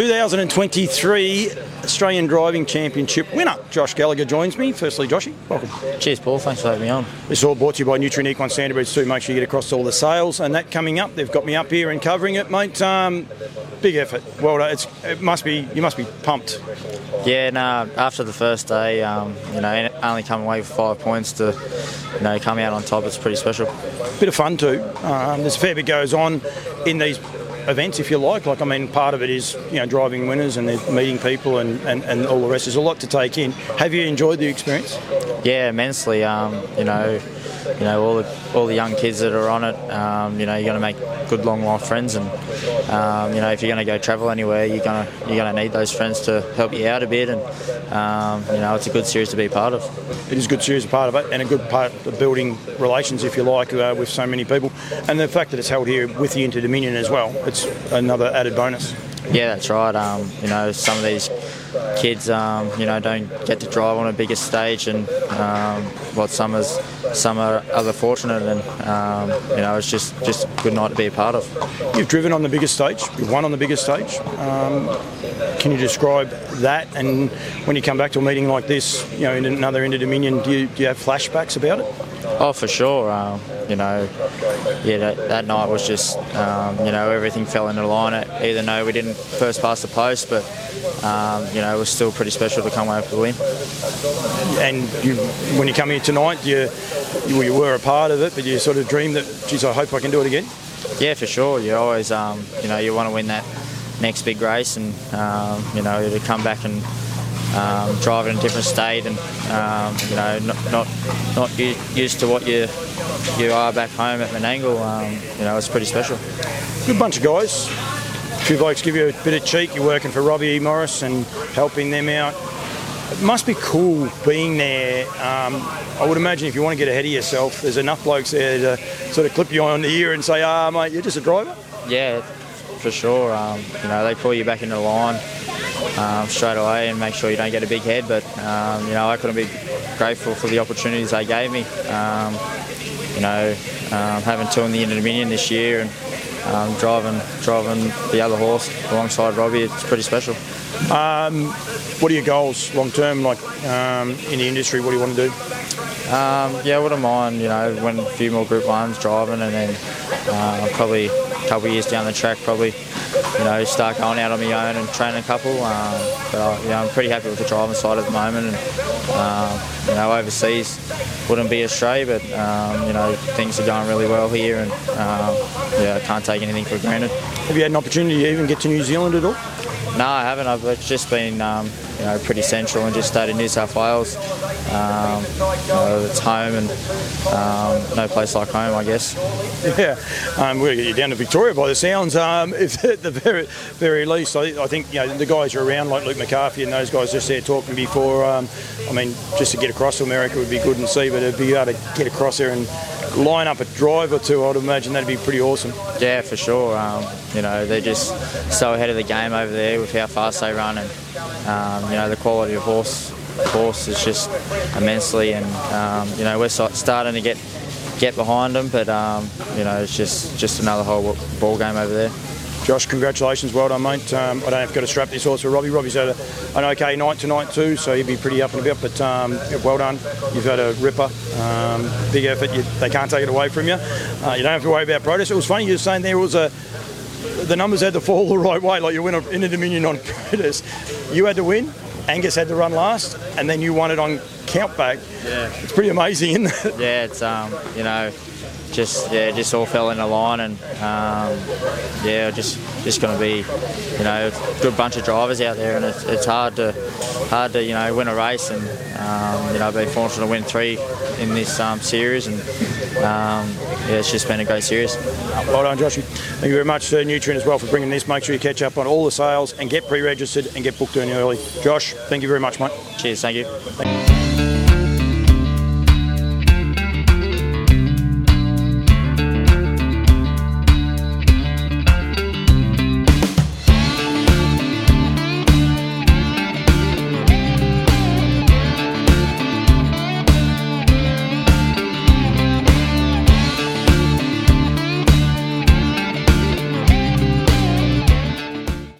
2023 Australian Driving Championship winner, Josh Gallagher, joins me. Firstly, Joshy, welcome. Cheers, Paul. Thanks for having me on. This is all brought to you by Nutrien Equine Standardbred too. Make sure you get across all the sales and that coming up. They've got me up here and covering it, mate. Um, big effort. Well done. It's, it must be. You must be pumped. Yeah, no. After the first day, um, you know, only coming away with five points to, you know, come out on top. It's pretty special. Bit of fun too. Um, there's a fair bit goes on in these events, if you like. Like, I mean, part of it is, you know, driving winners and meeting people and, and, and all the rest. There's a lot to take in. Have you enjoyed the experience? Yeah, immensely. Um, you know, you know all the all the young kids that are on it. Um, you know, you're going to make good long life friends, and um, you know if you're going to go travel anywhere, you're going to you're going to need those friends to help you out a bit, and um, you know it's a good series to be part of. It is a good series, part of it, and a good part of building relations, if you like, uh, with so many people, and the fact that it's held here with the Inter Dominion as well, it's another added bonus. Yeah, that's right. Um, you know, some of these kids, um, you know, don't get to drive on a bigger stage, and um, what some is, some are other fortunate, and um, you know, it's just just a good night to be a part of. You've driven on the biggest stage. You've won on the biggest stage. Um, can you describe that? And when you come back to a meeting like this, you know, in another Inter Dominion, do you, do you have flashbacks about it? Oh, for sure. You know, yeah, that, that night was just, um, you know, everything fell into line. Even though we didn't first pass the post, but um, you know, it was still pretty special to come away with the win. And you, when you come here tonight, you, you, you were a part of it, but you sort of dreamed that, geez, I hope I can do it again. Yeah, for sure. You always, um, you know, you want to win that next big race, and um, you know, to come back and um, drive in a different state, and um, you know, not not, not used to what you you are back home at Menangle. Um, you know, it's pretty special. Good bunch of guys. A few blokes give you a bit of cheek. You're working for Robbie E. Morris and helping them out. It must be cool being there. Um, I would imagine if you want to get ahead of yourself, there's enough blokes there to sort of clip you on the ear and say, "Ah, mate, you're just a driver." Yeah, for sure. Um, you know, they pull you back into the line um, straight away and make sure you don't get a big head. But um, you know, I couldn't be grateful for the opportunities they gave me. Um, you know, um, having two in the Inter Dominion this year and um, driving driving the other horse alongside Robbie, it's pretty special. Um, what are your goals long term, like in the industry? What do you want to do? yeah, I wouldn't mind, you know, win a few more Group Ones driving, and then uh, probably a couple of years down the track, probably you know, start going out on my own and train a couple. Um, but I, you know, I'm pretty happy with the driving side at the moment. And um, you know, overseas wouldn't be Australia, but um, you know, things are going really well here, and um, yeah, I can't take anything for granted. Have you had an opportunity to even get to New Zealand at all? No, I haven't. I've just been, um, you know, pretty central and just stayed in New South Wales. Um, you know, it's home and um, no place like home, I guess. Yeah, um, we're going to get you down to Victoria by the sounds. Um, if at the very, very least, I, I, think you know the guys are around like Luke McCarthy and those guys just there talking before. Um, I mean, just to get across to America would be good and see, but to be able to get across there and line up a drive or two, I'd imagine that'd be pretty awesome. Yeah, for sure. Um, you know, they're just so ahead of the game over there with how fast they run, and um, you know the quality of horse horse is just immensely, and um, you know we're starting to get get behind them, but um, you know it's just just another whole ball game over there. Josh, congratulations, well done, mate. Um, I don't you've got to strap this horse for Robbie. Robbie's had a, an okay night tonight too, so he'd be pretty up and about. But um, well done, you've had a ripper, um, big effort. You, they can't take it away from you. Uh, you don't have to worry about protest. It was funny you were saying there was a the numbers had to fall the right way. Like you win in a Dominion on protest, you had to win. Angus had to run last, and then you won it on countback. Yeah, it's pretty amazing, isn't it? Yeah, it's um, you know just yeah, just all fell in a line, and um, yeah, just just going to be, you know, a good bunch of drivers out there, and it's, it's hard to hard to you know win a race, and um, you know, be fortunate to win three in this um, series, and um, yeah, it's just been a great series. Well done, Joshy. Thank you very much, uh, Nutrien, as well for bringing this. Make sure you catch up on all the sales and get pre-registered and get booked in early. Josh, thank you very much, mate. Cheers, thank you. Thank you.